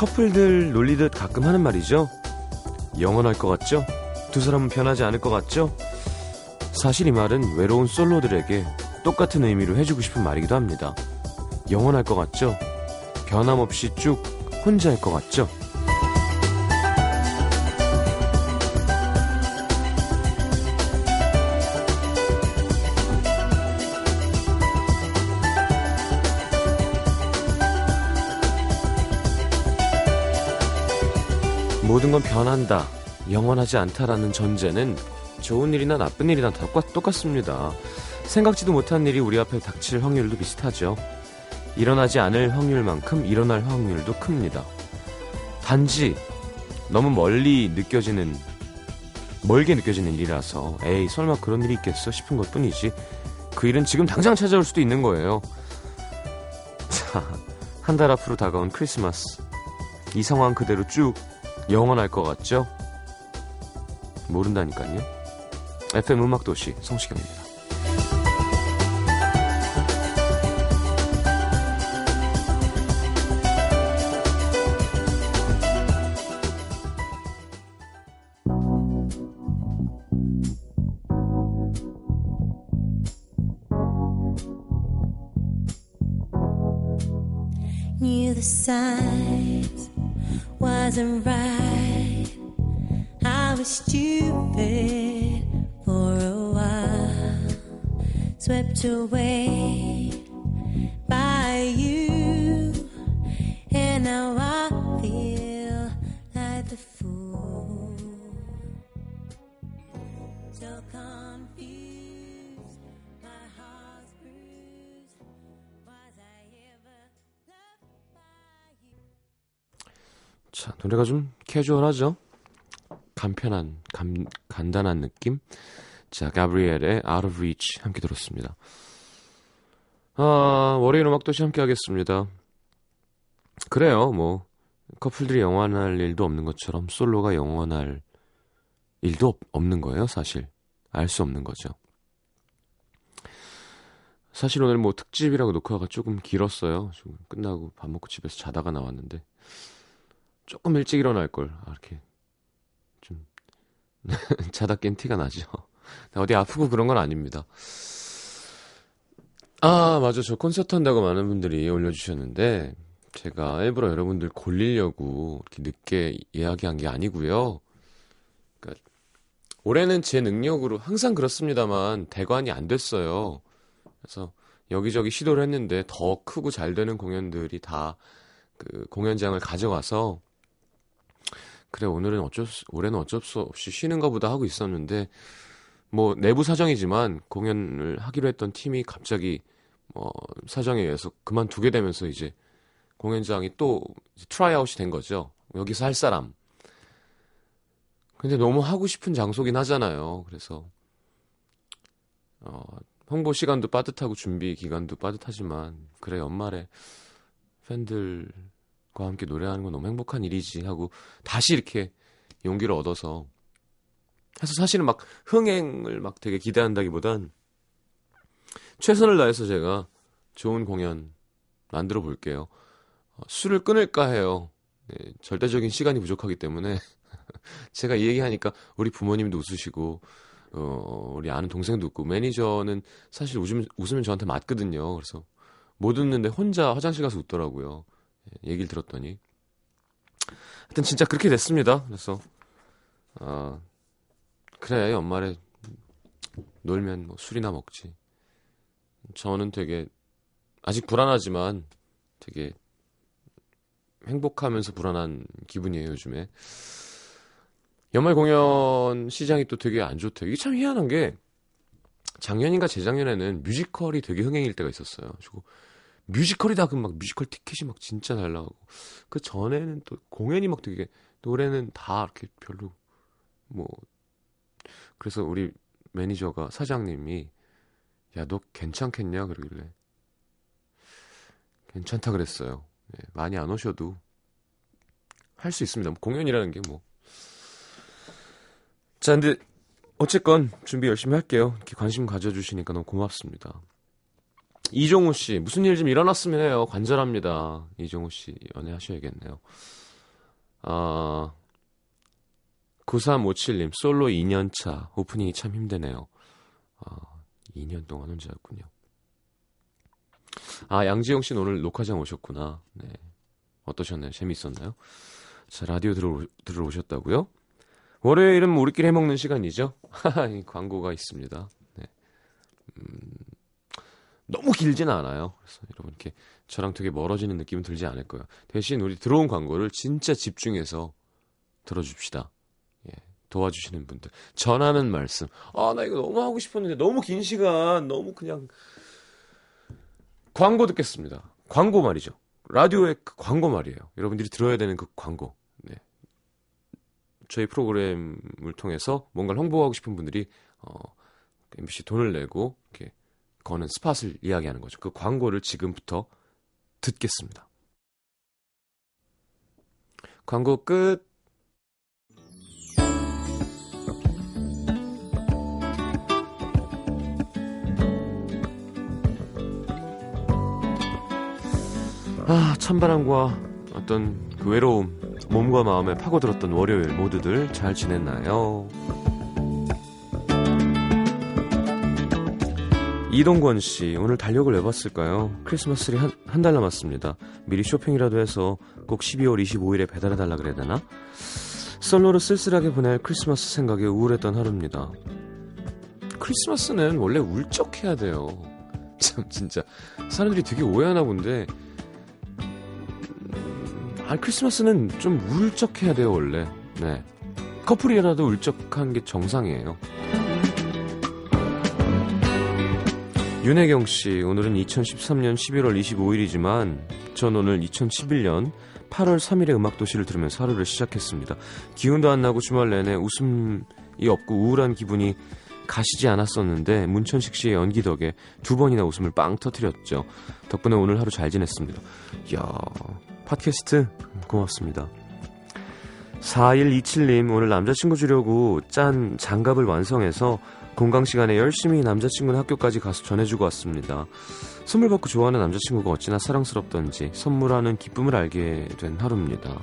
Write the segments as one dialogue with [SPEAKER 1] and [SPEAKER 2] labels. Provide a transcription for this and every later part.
[SPEAKER 1] 커플들 놀리듯 가끔 하는 말이죠. 영원할 것 같죠? 두 사람은 변하지 않을 것 같죠? 사실 이 말은 외로운 솔로들에게 똑같은 의미로 해주고 싶은 말이기도 합니다. 영원할 것 같죠? 변함없이 쭉 혼자일 것 같죠? 모든 건 변한다, 영원하지 않다라는 전제는 좋은 일이나 나쁜 일이나 다 똑같습니다. 생각지도 못한 일이 우리 앞에 닥칠 확률도 비슷하죠. 일어나지 않을 확률만큼 일어날 확률도 큽니다. 단지 너무 멀리 느껴지는 멀게 느껴지는 일이라서 에이 설마 그런 일이 있겠어 싶은 것 뿐이지 그 일은 지금 당장 찾아올 수도 있는 거예요. 자, 한 달 앞으로 다가온 크리스마스. 이 상황 그대로 쭉 영원할 것 같죠? 모른다니까요. FM 음악도시 성시경입니다. 자, 노래가 좀 캐주얼하죠? 간편한, 간, 간단한 느낌? 자, 가브리엘의 Out of Reach 함께 들었습니다. 아, 월요일 음악도시 함께 하겠습니다. 그래요, 뭐, 커플들이 영원할 일도 없는 것처럼 솔로가 영원할 일도 없, 없는 거예요, 사실. 알 수 없는 거죠. 사실 오늘 뭐 특집이라고 녹화가 조금 길었어요. 지금 끝나고 밥 먹고 집에서 자다가 나왔는데. 조금 일찍 일어날 걸. 아, 이렇게 좀 자다 깬 티가 나죠. 어디 아프고 그런 건 아닙니다. 아, 맞아. 저 콘서트 한다고 많은 분들이 올려주셨는데, 제가 일부러 여러분들 골리려고 이렇게 늦게 이야기한 게 아니고요. 올해는 제 능력으로 항상 그렇습니다만 대관이 안 됐어요. 그래서 여기저기 시도를 했는데 더 크고 잘 되는 공연들이 다 그 공연장을 가져와서 그래 오늘은 어쩔 수, 올해는 어쩔 수 없이 쉬는가 보다 하고 있었는데 뭐 내부 사정이지만 공연을 하기로 했던 팀이 갑자기 뭐 사정에 의해서 그만두게 되면서 이제 공연장이 또 tryout이 된 거죠. 여기서 할 사람. 근데 너무 하고 싶은 장소긴 하잖아요. 그래서 어, 홍보 시간도 빠듯하고 준비 기간도 빠듯하지만 그래 연말에 팬들과 함께 노래하는 건 너무 행복한 일이지 하고 다시 이렇게 용기를 얻어서 해서 사실은 막 흥행을 막 되게 기대한다기보단 최선을 다해서 제가 좋은 공연 만들어 볼게요. 어, 술을 끊을까 해요. 네, 절대적인 시간이 부족하기 때문에 제가 이 얘기하니까 우리 부모님도 웃으시고 어, 우리 아는 동생도 웃고 매니저는 사실 웃으면, 웃으면 저한테 맞거든요. 그래서 못 웃는데 혼자 화장실 가서 웃더라고요. 예, 얘기를 들었더니 하여튼 진짜 그렇게 됐습니다. 그래서 아 그래 연말에 놀면 뭐 술이나 먹지. 저는 되게 아직 불안하지만 되게 행복하면서 불안한 기분이에요 요즘에. 연말 공연 시장이 또 되게 안 좋대요. 이게 참 희한한 게 작년인가 재작년에는 뮤지컬이 되게 흥행일 때가 있었어요. 그리고 뮤지컬이다 그럼 막 뮤지컬 티켓이 막 진짜 잘 나가고 그 전에는 또 공연이 막 되게 노래는 다 이렇게 별로 뭐 그래서 우리 매니저가 사장님이 야 너 괜찮겠냐 그러길래 괜찮다 그랬어요. 네, 많이 안 오셔도 할 수 있습니다. 공연이라는 게 뭐. 자, 근데 어쨌건 준비 열심히 할게요. 이렇게 관심 가져주시니까 너무 고맙습니다. 이종우 씨, 무슨 일 좀 일어났으면 해요. 관절합니다. 이종우 씨 연애하셔야겠네요. 아, 9357님, 솔로 2년차. 오프닝이 참 힘드네요. 아, 2년 동안 혼자였군요. 아, 양지영 씨는 오늘 녹화장 오셨구나. 네. 어떠셨나요? 재밌었나요? 자, 라디오 들어, 들어오셨다고요? 월요일은 우리끼리 해먹는 시간이죠? 광고가 있습니다. 네. 음, 너무 길지는 않아요. 그래서 여러분 이렇게 저랑 되게 멀어지는 느낌은 들지 않을 거예요. 대신 우리 들어온 광고를 진짜 집중해서 들어줍시다. 예, 도와주시는 분들. 전하는 말씀. 아, 나 이거 너무 하고 싶었는데 너무 긴 시간, 너무 그냥. 광고 듣겠습니다. 광고 말이죠. 라디오의 그 광고 말이에요. 여러분들이 들어야 되는 그 광고. 네. 저희 프로그램을 통해서 뭔가를 홍보하고 싶은 분들이 어, MBC 돈을 내고 이렇게 거는 스팟을 이야기하는 거죠. 그 광고를 지금부터 듣겠습니다. 광고 끝. 아, 찬바람과 어떤 그 외로움, 몸과 마음에 파고들었던 월요일 모두들 잘 지냈나요? 이동권 씨, 오늘 달력을 왜 봤을까요? 크리스마스리 한, 한 달 남았습니다. 미리 쇼핑이라도 해서 꼭 12월 25일에 배달해달라 그래야 되나? 솔로로 쓸쓸하게 보낼 크리스마스 생각에 우울했던 하루입니다. 크리스마스는 원래 울적해야 돼요. 참, 진짜. 사람들이 되게 오해하나 본데, 아, 크리스마스는 좀 울적해야 돼요, 원래. 네. 커플이라도 울적한 게 정상이에요. 윤혜경 씨, 오늘은 2013년 11월 25일이지만 전 오늘 2011년 8월 3일에 음악 도시를 들으면서 하루를 시작했습니다. 기운도 안 나고 주말 내내 웃음이 없고 우울한 기분이 가시지 않았었는데 문천식 씨의 연기 덕에 두 번이나 웃음을 빵 터트렸죠. 덕분에 오늘 하루 잘 지냈습니다. 이야, 팟캐스트 고맙습니다. 4127님, 오늘 남자친구 주려고 짠 장갑을 완성해서 공강 시간에 열심히 남자친구는 학교까지 가서 전해주고 왔습니다. 선물 받고 좋아하는 남자친구가 어찌나 사랑스럽던지 선물하는 기쁨을 알게 된 하루입니다.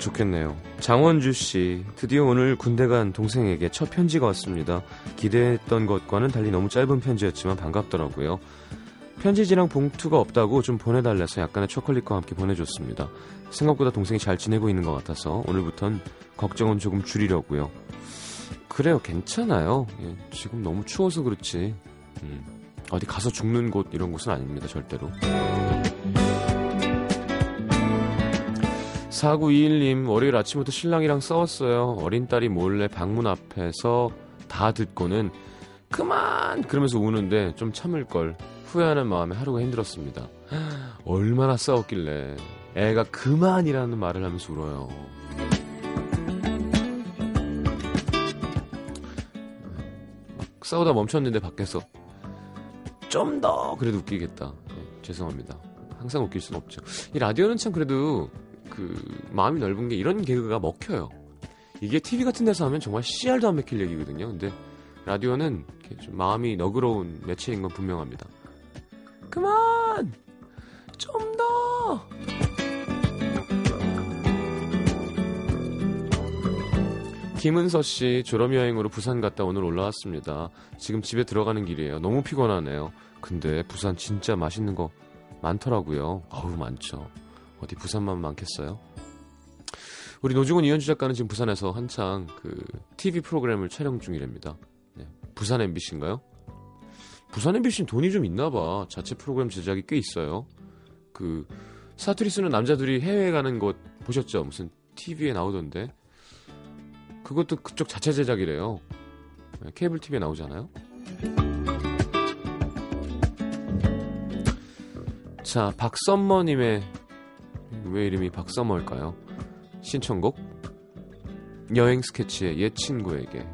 [SPEAKER 1] 좋겠네요. 장원주 씨, 드디어 오늘 군대 간 동생에게 첫 편지가 왔습니다. 기대했던 것과는 달리 너무 짧은 편지였지만 반갑더라고요. 편지지랑 봉투가 없다고 좀 보내달래서 약간의 초콜릿과 함께 보내줬습니다. 생각보다 동생이 잘 지내고 있는 것 같아서 오늘부턴 걱정은 조금 줄이려고요. 그래요, 괜찮아요. 예, 지금 너무 추워서 그렇지. 음, 어디 가서 죽는 곳 이런 곳은 아닙니다, 절대로. 4921님, 월요일 아침부터 신랑이랑 싸웠어요. 어린 딸이 몰래 방문 앞에서 다 듣고는 그만! 그러면서 우는데 좀 참을걸. 후회하는 마음에 하루가 힘들었습니다. 얼마나 싸웠길래 애가 그만이라는 말을 하면서 울어요. 싸우다 멈췄는데 밖에서 좀 더 그래도 웃기겠다. 네, 죄송합니다. 항상 웃길 순 없죠. 이 라디오는 참 그래도 그 마음이 넓은 게 이런 개그가 먹혀요. 이게 TV 같은 데서 하면 정말 씨알도 안 맥힐 얘기거든요. 근데 라디오는 좀 마음이 너그러운 매체인 건 분명합니다. 그만! 좀 더! 김은서 씨 졸업 여행으로 부산 갔다 오늘 올라왔습니다. 지금 집에 들어가는 길이에요. 너무 피곤하네요. 근데 부산 진짜 맛있는 거 많더라고요. 아우 많죠. 어디 부산만 많겠어요? 우리 노중훈 이현주 작가는 지금 부산에서 한창 그 TV 프로그램을 촬영 중이랍니다. 네. 부산 MBC인가요? 부산 MBC는 돈이 좀 있나 봐. 자체 프로그램 제작이 꽤 있어요. 그 사투리 쓰는 남자들이 해외에 가는 것 보셨죠? 무슨 TV에 나오던데. 그것도 그쪽 자체 제작이래요. 네, 케이블 TV에 나오잖아요. 자, 박선머님의 왜 이름이 박서머일까요? 신청곡 여행 스케치의 옛 친구에게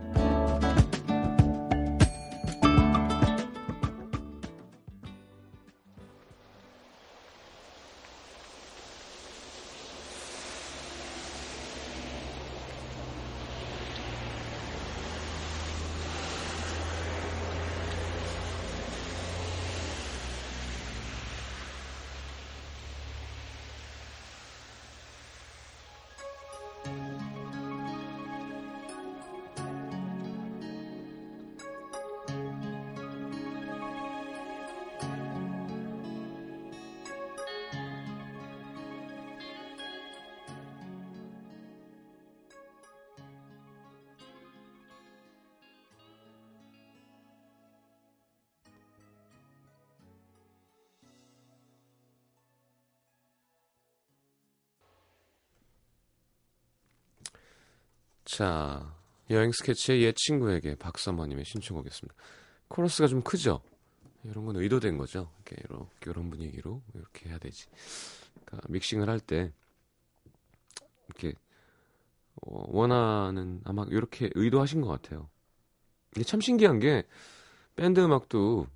[SPEAKER 1] 자, 여행 스케치의 옛 친구에게 박사모님의 신청곡이었습니다. 코러스가 좀 크죠? 이런 건 의도된 거죠. 이렇게 이렇게 이런 분위기로 이렇게 해야 되지. 그러니까 믹싱을 할 때 이렇게 어, 원하는 아마 이렇게 의도하신 것 같아요. 이게 참 신기한 게 밴드 음악도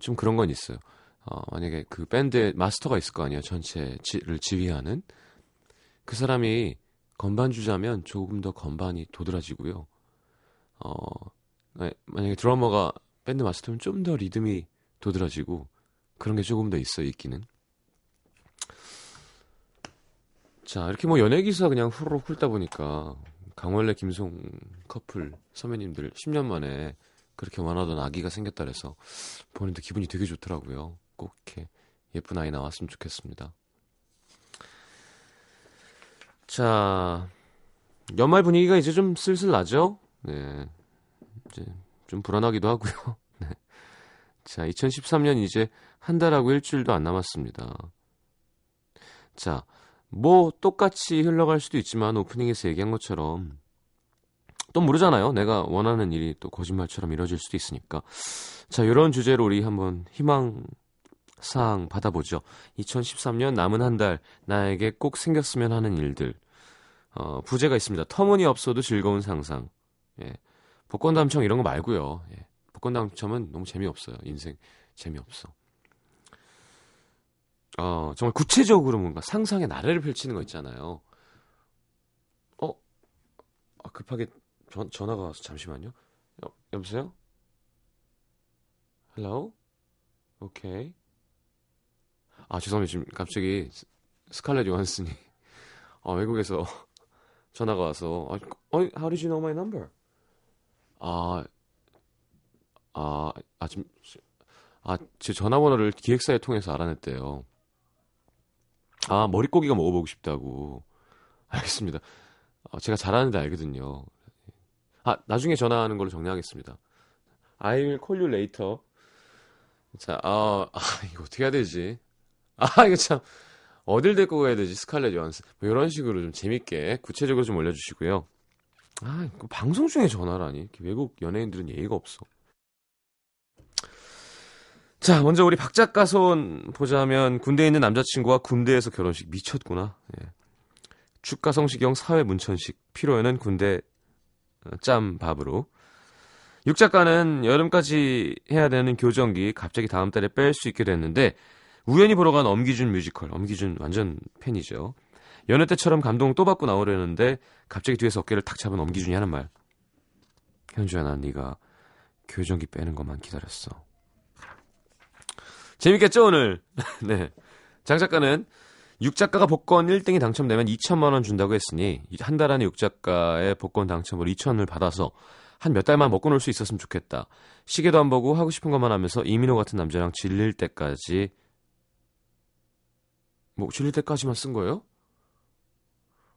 [SPEAKER 1] 좀 그런 건 있어요. 어, 만약에 그 밴드에 마스터가 있을 거 아니에요. 전체를 지휘하는 그 사람이 건반 주자면 조금 더 건반이 도드라지고요. 어, 네, 만약에 드러머가 밴드 마스터면 좀 더 리듬이 도드라지고 그런 게 조금 더 있어요, 있기는. 자, 이렇게 뭐 연예 기사 그냥 후루룩 훑다 보니까 강원래 김송 커플 선배님들 10년 만에 그렇게 원하던 아기가 생겼다 그래서 본인도 기분이 되게 좋더라고요. 꼭 이렇게 예쁜 아이 나왔으면 좋겠습니다. 자, 연말 분위기가 이제 좀 슬슬 나죠? 네. 이제 좀 불안하기도 하고요. 네. 자, 2013년 이제 한 달하고 일주일도 안 남았습니다. 자, 뭐 똑같이 흘러갈 수도 있지만 오프닝에서 얘기한 것처럼 또 모르잖아요. 내가 원하는 일이 또 거짓말처럼 이루어질 수도 있으니까. 자, 이런 주제로 우리 한번 희망 사항 받아보죠. 2013년 남은 한 달 나에게 꼭 생겼으면 하는 일들. 어, 부제가 있습니다. 터무니없어도 즐거운 상상. 예. 복권 당첨 이런 거 말고요. 예. 복권 당첨은 너무 재미없어요. 인생 재미없어. 어, 정말 구체적으로 뭔가 상상의 나래를 펼치는 거 있잖아요. 어? 아, 급하게 전, 전화가 와서 잠시만요. 여, 여보세요? Hello? 오케이. 아, 죄송합니다. 지금 갑자기 스칼렛 요한슨이 아, 외국에서 전화가 와서 어, how did you know my number? 아, 아, 아, 지금 아, 제 전화번호를 기획사에 통해서 알아냈대요. 아, 머릿고기가 먹어보고 싶다고. 알겠습니다. 어, 제가 잘하는데 알거든요. 아, 나중에 전화하는 걸로 정리하겠습니다. I will call you later. 자, 아, 아 이거 어떻게 해야 되지? 아, 이거 참, 어딜 데리고 가야 되지? 스칼렛 요한스. 뭐 이런 식으로 좀 재밌게, 구체적으로 좀 올려주시고요. 아, 방송 중에 전화라니. 외국 연예인들은 예의가 없어. 자, 먼저 우리 박 작가 소원 보자면 군대에 있는 남자친구와 군대에서 결혼식 미쳤구나. 예. 축가 성시경 사회 문천식 피로연은 군대 짬밥으로. 육 작가는 여름까지 해야 되는 교정기 갑자기 다음 달에 뺄 수 있게 됐는데 우연히 보러 간 엄기준 뮤지컬. 엄기준 완전 팬이죠. 연애 때처럼 감동 또 받고 나오려는데 갑자기 뒤에서 어깨를 탁 잡은 엄기준이 하는 말. 현주야 난 네가 교정기 빼는 것만 기다렸어. 재밌겠죠 오늘? 네. 장 작가는 6작가가 복권 1등이 당첨되면 2천만 원 준다고 했으니 한 달 안에 6작가의 복권 당첨으로 2천을 받아서 한 몇 달만 먹고 놀 수 있었으면 좋겠다. 시계도 안 보고 하고 싶은 것만 하면서 이민호 같은 남자랑 질릴 때까지 뭐 질릴 때까지만 쓴 거예요?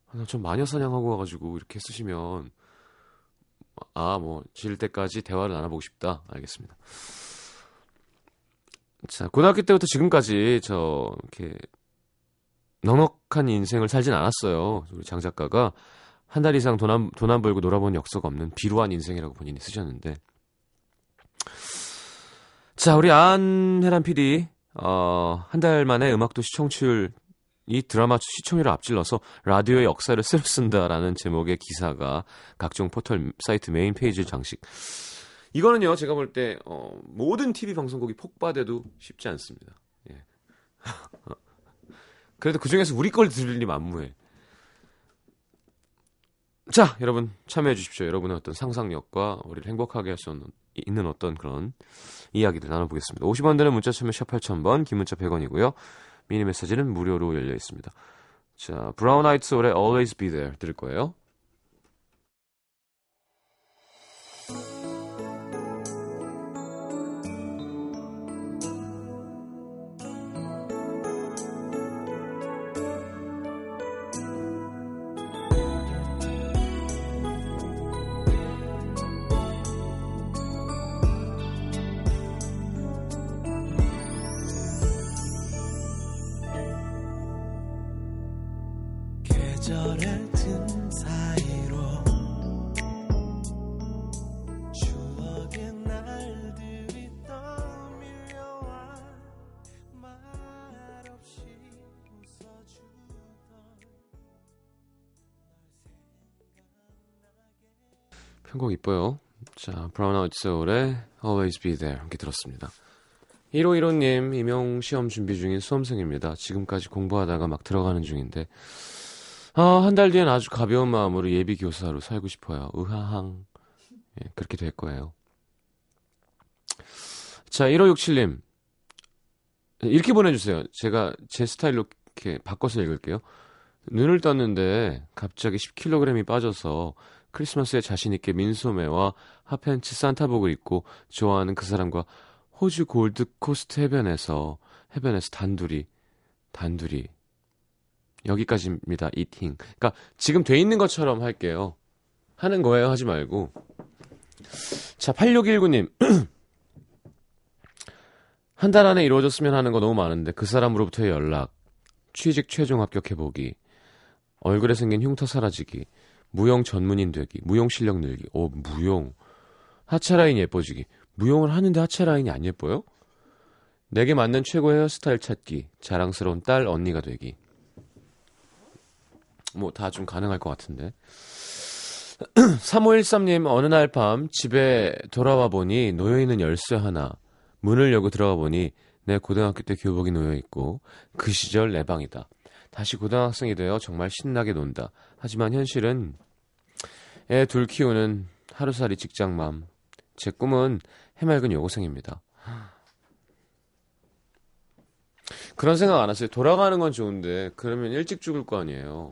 [SPEAKER 1] 아, 나좀 마녀 사냥하고 와가지고 이렇게 쓰시면 아 뭐 질릴 때까지 대화를 나눠보고 싶다. 알겠습니다. 자 고등학교 때부터 지금까지 저 이렇게 넉넉한 인생을 살진 않았어요. 우리 장 작가가 한 달 이상 돈 안, 돈안 벌고 놀아본 역사가 없는 비루한 인생이라고 본인이 쓰셨는데. 자, 우리 안혜란 PD, 어, 한 달 만에 음악도 시청률, 이 드라마 시청률을 앞질러서 라디오의 역사를 새로 쓴다라는 제목의 기사가 각종 포털 사이트 메인 페이지 장식. 이거는요, 제가 볼 때, 어, 모든 TV 방송국이 폭파돼도 쉽지 않습니다. 예. 그래도 그 중에서 우리 걸 들을 리 만무해. 자, 여러분 참여해 주십시오. 여러분의 어떤 상상력과 우리를 행복하게 할 수 있는 어떤 그런 이야기들 나눠보겠습니다. 50원 되는 문자 참여 샵 8000번, 긴 문자 100원이고요. 미니 메시지는 무료로 열려 있습니다. 자, 브라운 아이트 소울의 Always Be There 들을 거예요. 곡 이뻐요. 자, 브라운 아이드 소울의 Always Be There 함께 들었습니다. 1515님, 임용 시험 준비 중인 수험생입니다. 지금까지 공부하다가 막 들어가는 중인데, 아, 한 달 뒤엔 아주 가벼운 마음으로 예비 교사로 살고 싶어요. 으하항. 예, 그렇게 될 거예요. 자, 1567님. 이렇게 보내주세요. 제가 제 스타일로 이렇게 바꿔서 읽을게요. 눈을 떴는데 갑자기 10kg이 빠져서 크리스마스에 자신있게 민소매와 핫팬츠 산타복을 입고 좋아하는 그 사람과 호주 골드코스트 해변에서 해변에서 단둘이 단둘이 여기까지입니다. 이팅. 그러니까 지금 돼 있는 것처럼 할게요. 하는 거예요. 하지 말고. 자, 8619님. 한 달 안에 이루어졌으면 하는 거 너무 많은데 그 사람으로부터의 연락, 취직 최종 합격해보기, 얼굴에 생긴 흉터 사라지기, 무용 전문인 되기, 무용 실력 늘기, 오, 무용. 하체 라인 예뻐지기. 무용을 하는데 하체 라인이 안 예뻐요? 내게 맞는 최고 헤어스타일 찾기, 자랑스러운 딸 언니가 되기. 뭐 다 좀 가능할 것 같은데. 3513님, 어느 날 밤 집에 돌아와 보니 놓여 있는 열쇠 하나, 문을 열고 들어가 보니 내 고등학교 때 교복이 놓여 있고 그 시절 내 방이다. 다시 고등학생이 되어 정말 신나게 논다. 하지만 현실은 애 둘 키우는 하루살이 직장맘. 제 꿈은 해맑은 여고생입니다. 그런 생각 안 하세요? 돌아가는 건 좋은데 그러면 일찍 죽을 거 아니에요.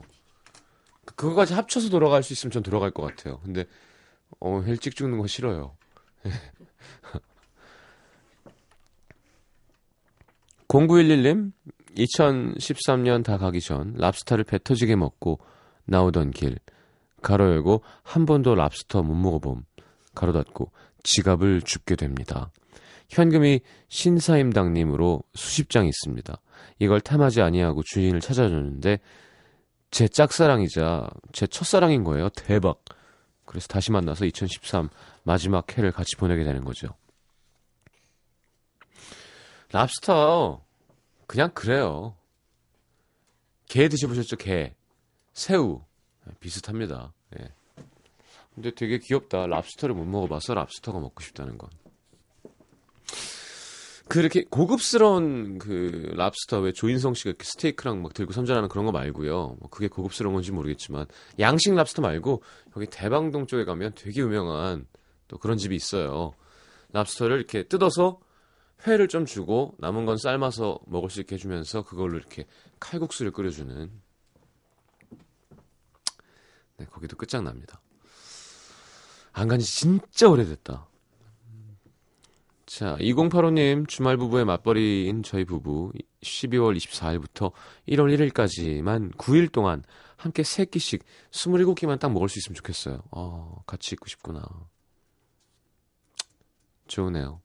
[SPEAKER 1] 그거까지 합쳐서 돌아갈 수 있으면 전 돌아갈 것 같아요. 근데 어 일찍 죽는 거 싫어요. 0911님 2013년 다 가기 전 랍스타를 배 터지게 먹고 나오던 길 가로 열고 한 번도 랍스터 못 먹어봄 가로 닫고 지갑을 줍게 됩니다. 현금이 신사임당님으로 수십 장 있습니다. 이걸 탐하지 아니하고 주인을 찾아줬는데 제 짝사랑이자 제 첫사랑인 거예요. 대박. 그래서 다시 만나서 2013 마지막 해를 같이 보내게 되는 거죠. 랍스터 그냥 그래요. 게 드셔보셨죠? 게. 새우. 비슷합니다. 예. 근데 되게 귀엽다. 랍스터를 못 먹어봐서 랍스터가 먹고 싶다는 건. 그렇게 고급스러운 그 랍스터 왜 조인성 씨가 이렇게 스테이크랑 막 들고 선전하는 그런 거 말고요. 뭐 그게 고급스러운 건지 모르겠지만 양식 랍스터 말고 여기 대방동 쪽에 가면 되게 유명한 또 그런 집이 있어요. 랍스터를 이렇게 뜯어서 회를 좀 주고 남은 건 삶아서 먹을 수 있게 해주면서 그걸로 이렇게 칼국수를 끓여주는 네 거기도 끝장납니다. 안 간지 진짜 오래됐다. 자, 2085님, 주말 부부의 맞벌이인 저희 부부, 12월 24일부터 1월 1일까지만 9일 동안 함께 3끼씩 27끼만 딱 먹을 수 있으면 좋겠어요. 어, 같이 있고 싶구나. 좋으네요.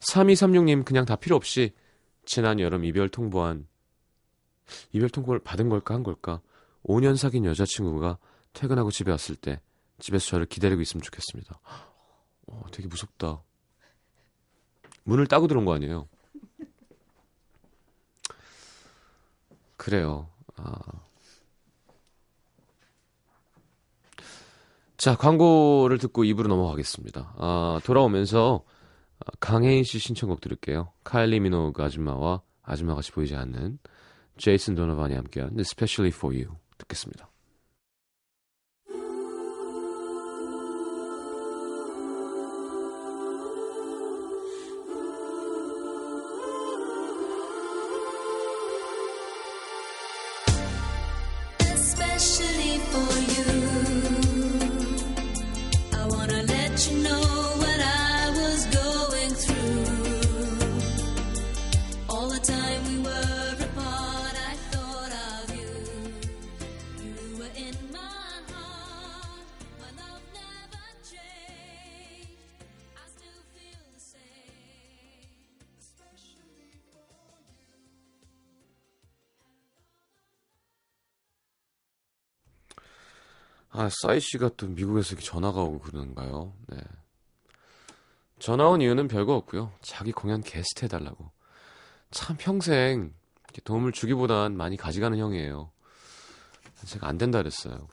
[SPEAKER 1] 3236님, 그냥 다 필요 없이 지난 여름 이별 통보한, 이별 통보를 받은 걸까, 한 걸까? 5년 사귄 여자친구가 퇴근하고 집에 왔을 때 집에서 저를 기다리고 있으면 좋겠습니다. 어, 되게 무섭다. 문을 따고 들어온 거 아니에요? 그래요. 아. 자, 광고를 듣고 입으로 넘어가겠습니다. 아, 돌아오면서 강혜인 씨 신청곡 들을게요. 카일리 미노그 아줌마와 아줌마 같이 보이지 않는 제이슨 도너반이 함께한 Especially for You 듣겠습니다. 아, 싸이 씨가 또 미국에서 전화가 오고 그러는가요? 네. 전화 온 이유는 별거 없고요. 자기 공연 게스트 해달라고. 참 평생 도움을 주기보단 많이 가져가는 형이에요. 제가 안 된다 그랬어요.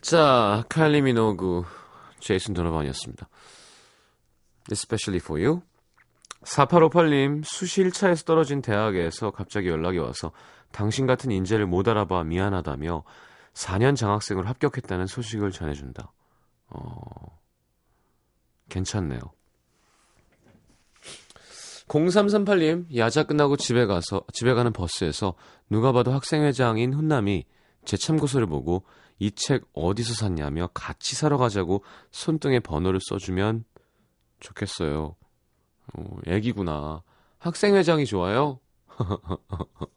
[SPEAKER 1] 자, 칼리 미노그, 제이슨 도너반이었습니다. Especially for you. 4858님, 수시 1차에서 떨어진 대학에서 갑자기 연락이 와서 당신 같은 인재를 못 알아봐 미안하다며 4년 장학생으로 합격했다는 소식을 전해준다. 어, 괜찮네요. 0338님, 야자 끝나고 집에 가서, 집에 가는 버스에서 누가 봐도 학생회장인 훈남이 제 참고서를 보고 이 책 어디서 샀냐며 같이 사러 가자고 손등에 번호를 써주면 좋겠어요. 어, 애기구나. 학생회장이 좋아요?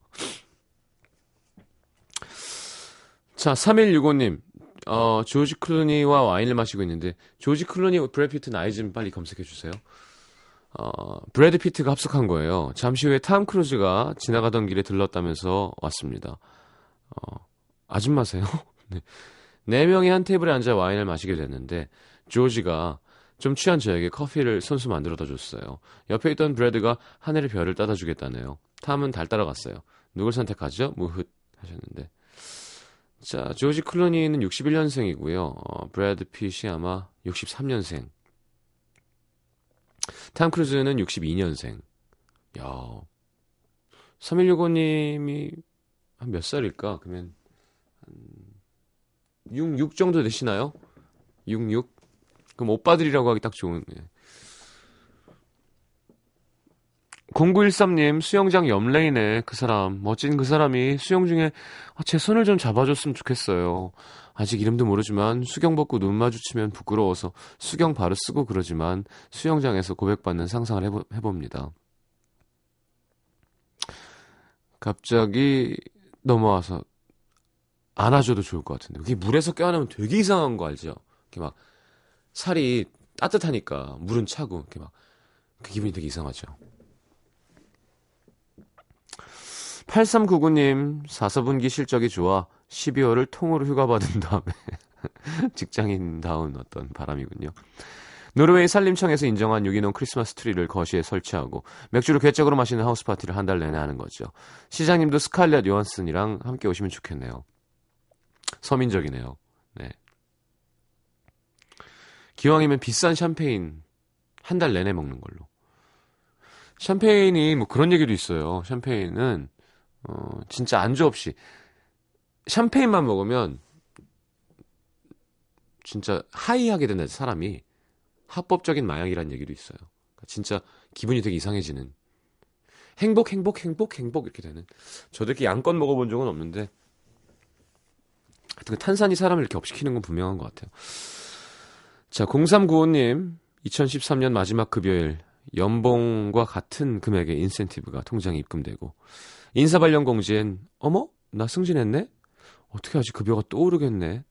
[SPEAKER 1] 자, 3165님. 어, 조지 클루니와 와인을 마시고 있는데, 조지 클루니, 브래드 피트 나이 좀 빨리 검색해 주세요. 어, 브래드 피트가 합석한 거예요. 잠시 후에 탐 크루즈가 지나가던 길에 들렀다면서 왔습니다. 어, 아줌마세요? 네. 네 명이 한 테이블에 앉아 와인을 마시게 됐는데, 조지가 좀 취한 저에게 커피를 손수 만들어다 줬어요. 옆에 있던 브래드가 하늘의 별을 따다 주겠다네요. 탐은 달 따라갔어요. 누굴 선택하죠? 무흐 하셨는데. 자, 조지 클루니는 61년생이고요. 어, 브래드 핏이 아마 63년생. 탐 크루즈는 62년생. 야. 3165님이 한 몇 살일까? 그러면 한 6, 6 정도 되시나요? 6, 6? 그럼 오빠들이라고 하기 딱 좋은. 예. 0913님, 수영장 옆레인에 그 사람, 멋진 그 사람이 수영 중에 아, 제 손을 좀 잡아줬으면 좋겠어요. 아직 이름도 모르지만 수경 벗고 눈 마주치면 부끄러워서 수경 바로 쓰고 그러지만 수영장에서 고백받는 상상을 해보, 해봅니다. 갑자기 넘어와서 안아줘도 좋을 것 같은데. 그게 물에서 껴안으면 되게 이상한 거 알죠? 이렇게 막 살이 따뜻하니까 물은 차고 이렇게 막 그 기분이 되게 이상하죠. 8399님, 4서분기 실적이 좋아 12월을 통으로 휴가 받은 다음에 직장인다운 어떤 바람이군요. 노르웨이 산림청에서 인정한 유기농 크리스마스 트리를 거실에 설치하고 맥주를 괴짝으로 마시는 하우스 파티를 한 달 내내 하는 거죠. 시장님도 스칼렛 요한슨이랑 함께 오시면 좋겠네요. 서민적이네요. 네. 기왕이면 비싼 샴페인 한 달 내내 먹는 걸로. 샴페인이 뭐 그런 얘기도 있어요. 샴페인은 어 진짜 안주 없이. 샴페인만 먹으면 진짜 하이하게 된다 사람이. 합법적인 마약이라는 얘기도 있어요. 그러니까 진짜 기분이 되게 이상해지는. 행복 행복 행복 행복 이렇게 되는. 저도 이렇게 양껏 먹어본 적은 없는데 하여튼 그 탄산이 사람을 이렇게 업시키는 건 분명한 것 같아요. 자, 0395님, 2013년 마지막 급여일, 연봉과 같은 금액의 인센티브가 통장에 입금되고, 인사 발령 공지엔, 어머? 나 승진했네? 어떻게 하지? 급여가 또 오르겠네?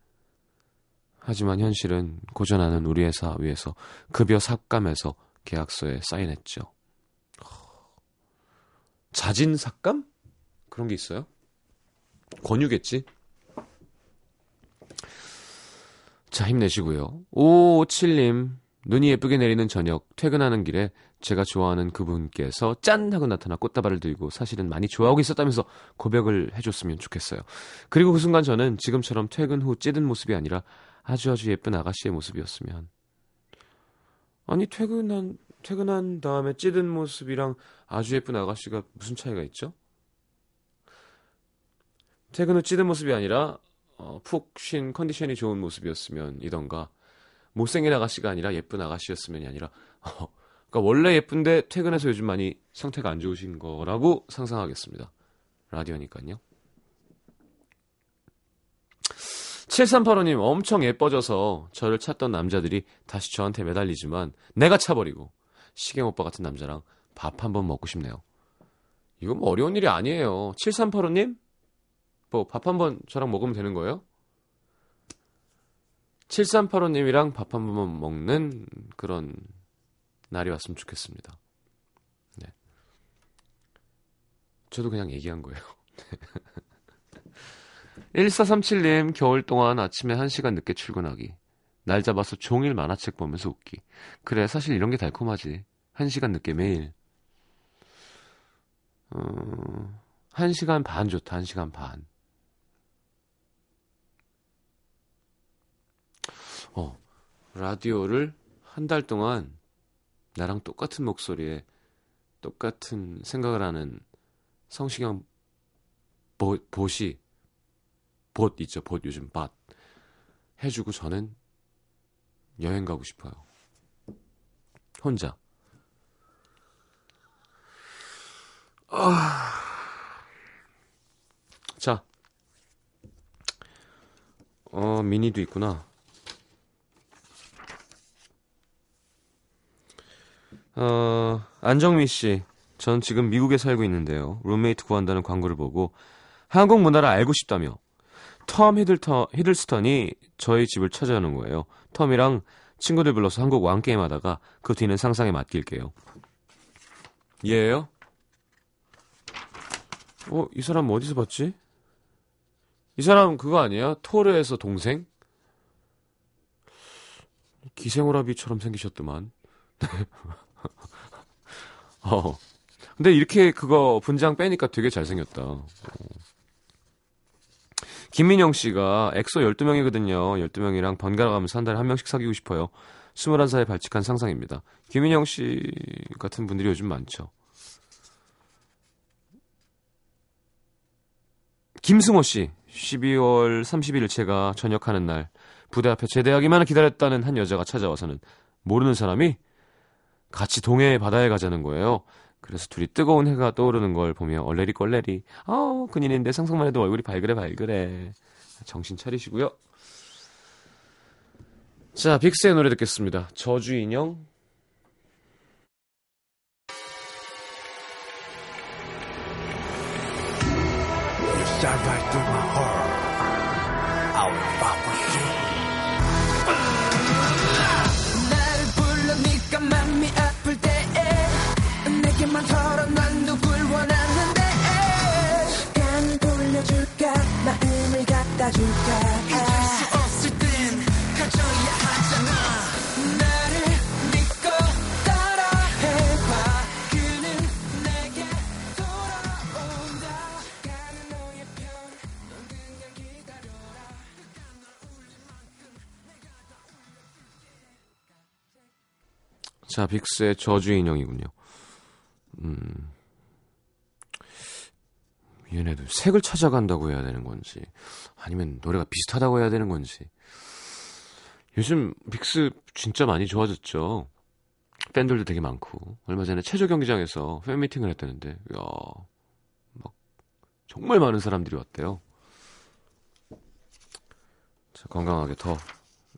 [SPEAKER 1] 하지만 현실은 고전하는 우리 회사 위에서 급여 삭감해서 계약서에 사인했죠. 자진 삭감? 그런 게 있어요? 권유겠지? 자, 힘내시고요. 557님, 눈이 예쁘게 내리는 저녁, 퇴근하는 길에 제가 좋아하는 그분께서 짠! 하고 나타나 꽃다발을 들고 사실은 많이 좋아하고 있었다면서 고백을 해줬으면 좋겠어요. 그리고 그 순간 저는 지금처럼 퇴근 후 찌든 모습이 아니라 아주 아주 예쁜 아가씨의 모습이었으면. 아니, 퇴근한, 퇴근한 다음에 찌든 모습이랑 아주 예쁜 아가씨가 무슨 차이가 있죠? 퇴근 후 찌든 모습이 아니라 어, 푹 쉰 컨디션이 좋은 모습이었으면 이던가 못생긴 아가씨가 아니라 예쁜 아가씨였으면이 아니라 어, 그러니까 원래 예쁜데 퇴근해서 요즘 많이 상태가 안 좋으신 거라고 상상하겠습니다. 라디오니까요. 7385님 엄청 예뻐져서 저를 찾던 남자들이 다시 저한테 매달리지만 내가 차버리고 시경 오빠 같은 남자랑 밥 한번 먹고 싶네요. 이건 뭐 어려운 일이 아니에요. 7385님 뭐 밥 한번 저랑 먹으면 되는 거예요? 7385님이랑 밥 한 번만 먹는 그런 날이 왔으면 좋겠습니다. 네. 저도 그냥 얘기한 거예요. 1437님, 겨울 동안 아침에 1시간 늦게 출근하기. 날 잡아서 종일 만화책 보면서 웃기. 그래, 사실 이런 게 달콤하지. 1시간 늦게 매일. 어, 1시간 반 좋다, 1시간 반. 어, 라디오를 한 달 동안 나랑 똑같은 목소리에 똑같은 생각을 하는 성시경 보, 보시 봇 있죠 봇 요즘 밭. 해주고 저는 여행 가고 싶어요. 혼자. 아... 자. 어, 미니도 있구나. 어, 안정미 씨. 전 지금 미국에 살고 있는데요. 룸메이트 구한다는 광고를 보고 한국 문화를 알고 싶다며 텀 히들터, 히들스턴이 저희 집을 찾아오는 거예요. 텀이랑 친구들 불러서 한국 왕게임 하다가 그 뒤는 상상에 맡길게요. 얘예요? 어, 이 사람 어디서 봤지? 이 사람 그거 아니에요? 토르에서 동생? 기생오라비처럼 생기셨더만. 어. 근데 이렇게 그거 분장 빼니까 되게 잘생겼다. 어. 김민영 씨가 엑소 12명이거든요. 12명이랑 번갈아 가면서 한 달에 한 명씩 사귀고 싶어요. 21살에 발칙한 상상입니다. 김민영 씨 같은 분들이 요즘 많죠. 김승호 씨, 12월 30일 제가 전역하는 날 부대 앞에 제대하기만을 기다렸다는 한 여자가 찾아와서는 모르는 사람이 같이 동해 바다에 가자는 거예요. 그래서 둘이 뜨거운 해가 떠오르는 걸 보며 얼레리 껄레리 아우 그년인데 상상만 해도 얼굴이 발그레 발그레 정신 차리시고요. 자 빅스의 노래 듣겠습니다. 저주 인형 내게만 털어난 누굴 원하는데? 시간 돌려줄까? 마음을 갖다 줄까? 자, 빅스의 저주 인형이군요. 음. 얘네도 색을 찾아간다고 해야 되는 건지, 아니면 노래가 비슷하다고 해야 되는 건지. 요즘 빅스 진짜 많이 좋아졌죠. 팬들도 되게 많고. 얼마 전에 체조 경기장에서 팬미팅을 했다는데, 야, 막, 정말 많은 사람들이 왔대요. 자, 건강하게 더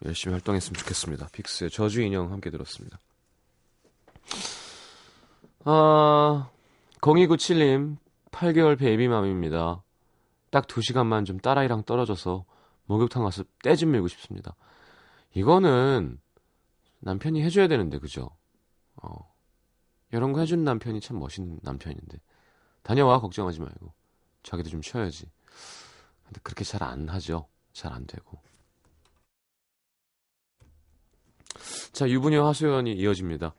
[SPEAKER 1] 열심히 활동했으면 좋겠습니다. 빅스의 저주 인형 함께 들었습니다. 아, 0297님, 8개월 베이비맘입니다. 딱 2시간만 좀 딸아이랑 떨어져서 목욕탕 가서 때좀 밀고 싶습니다. 이거는 남편이 해줘야 되는데, 그죠? 어. 이런 거 해준 남편이 참 멋있는 남편인데. 다녀와, 걱정하지 말고. 자기도 좀 쉬어야지. 근데 그렇게 잘 안 하죠. 잘 안 되고. 자, 유부녀 하소연이 이어집니다.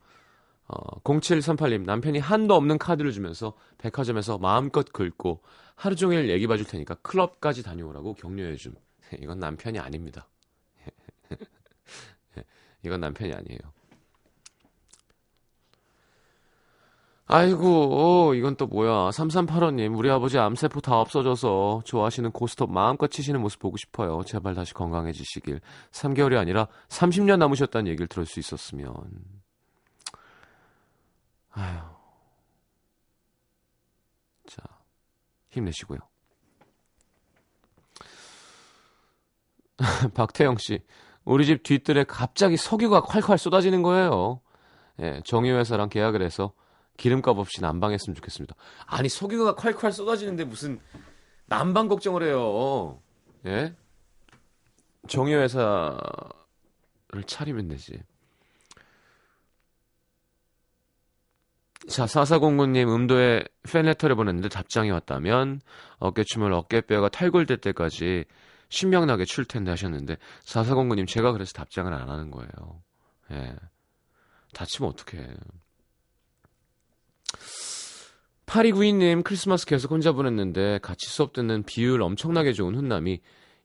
[SPEAKER 1] 어, 0738님, 남편이 한도 없는 카드를 주면서 백화점에서 마음껏 긁고 하루 종일 얘기 봐줄 테니까 클럽까지 다녀오라고 격려해 줌. 이건 남편이 아닙니다. 이건 남편이 아니에요. 아이고, 어, 이건 또 뭐야. 3385님, 우리 아버지 암세포 다 없어져서 좋아하시는 고스톱 마음껏 치시는 모습 보고 싶어요. 제발 다시 건강해지시길. 3개월이 아니라 30년 남으셨다는 얘기를 들을 수 있었으면. 아휴. 자, 힘내시고요. 박태영 씨, 우리 집 뒤뜰에 갑자기 석유가 콸콸 쏟아지는 거예요. 예, 정유회사랑 계약을 해서 기름값 없이 난방했으면 좋겠습니다. 아니, 석유가 콸콸 쏟아지는데 무슨 난방 걱정을 해요. 예? 정유회사를 차리면 되지. 자, 4409님 음도에 팬레터를 보냈는데 답장이 왔다면 어깨춤을 어깨뼈가 탈골될 때까지 신명나게 출 텐데 하셨는데 4409님 제가 그래서 답장을 안 하는 거예요. 예. 다치면 어떡해. 8292님 크리스마스 계속 혼자 보냈는데 같이 수업 듣는 비율 엄청나게 좋은 훈남이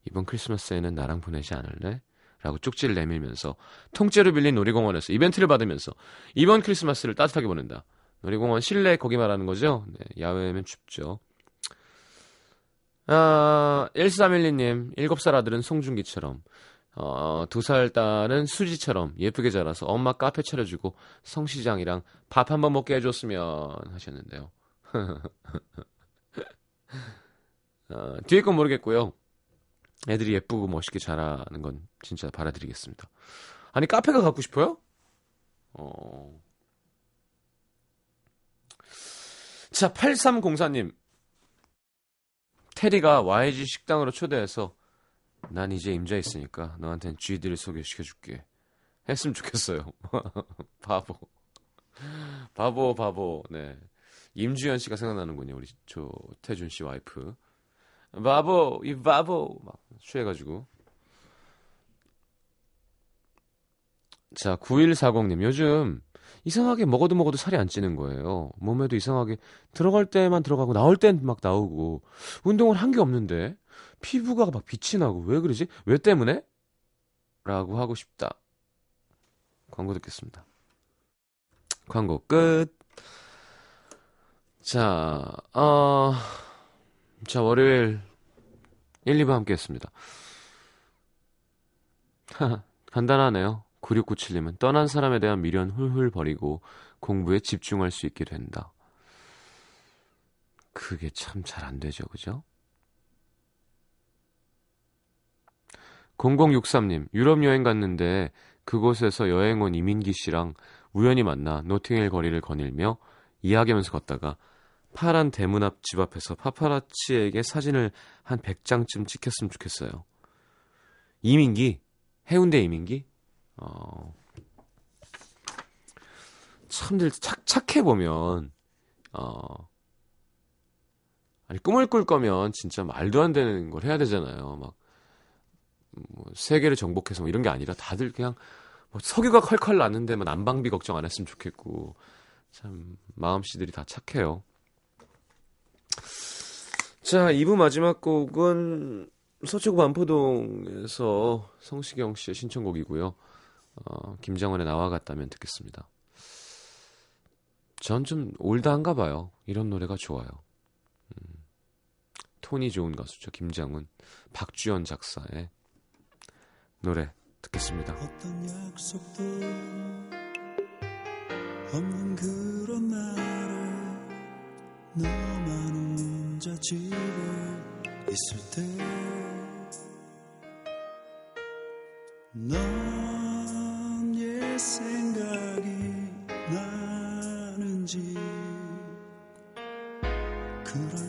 [SPEAKER 1] 이번 크리스마스에는 나랑 보내지 않을래? 라고 쪽지를 내밀면서 통째로 빌린 놀이공원에서 이벤트를 받으면서 이번 크리스마스를 따뜻하게 보낸다. 놀이공원 실내 거기 말하는 거죠? 네, 야외면 춥죠. 아, 1312님, 7살 아들은 송중기처럼, 어, 2살 딸은 수지처럼 예쁘게 자라서 엄마 카페 차려주고 성시장이랑 밥 한번 먹게 해줬으면 하셨는데요. 어, 뒤에 건 모르겠고요. 애들이 예쁘고 멋있게 자라는 건 진짜 바라드리겠습니다. 아니, 카페가 갖고 싶어요? 어. 자, 8304님. 테리가 YG 식당으로 초대해서 난 이제 임자 있으니까 너한텐 쥐들을 소개시켜줄게. 했으면 좋겠어요. 바보. 바보, 바보. 네. 임주현 씨가 생각나는군요. 우리 조태준 씨 와이프. 바보, 이 바보. 막 취해가지고. 자, 9140님. 요즘 이상하게 먹어도 먹어도 살이 안 찌는 거예요. 몸에도 이상하게 들어갈 때만 들어가고 나올 땐 막 나오고 운동을 한 게 없는데 피부가 막 빛이 나고 왜 그러지? 왜 때문에? 라고 하고 싶다. 광고 듣겠습니다. 광고 끝. 자, 어, 자, 월요일 1, 2부 함께 했습니다. 간단하네요. 9697님은 떠난 사람에 대한 미련 훌훌 버리고 공부에 집중할 수 있게 된다. 그게 참 잘 안 되죠, 그죠? 0063님, 유럽 여행 갔는데 그곳에서 여행 온 이민기 씨랑 우연히 만나 노팅힐 거리를 거닐며 이야기하면서 걷다가 파란 대문 앞 집 앞에서 파파라치에게 사진을 한 100장쯤 찍혔으면 좋겠어요. 이민기? 해운대 이민기? 어, 참들 착, 착해 보면, 어, 아니, 꿈을 꿀 거면 진짜 말도 안 되는 걸 해야 되잖아요. 막, 뭐, 세계를 정복해서 뭐 이런 게 아니라 다들 그냥, 뭐 석유가 컬컬 나는데 뭐 난방비 걱정 안 했으면 좋겠고, 참, 마음씨들이 다 착해요. 자, 2부 마지막 곡은 서초구 반포동에서 성시경 씨의 신청곡이고요. 어, 김정은의 나와 같다면 듣겠습니다. 전 좀 올드한가 봐요. 이런 노래가 좋아요. 음, 톤이 좋은 가수죠. 김정은, 박주연 작사의 노래 듣겠습니다. 없는 그런 날에 너만 혼자 집에 있을 때너 생각이 나는지 때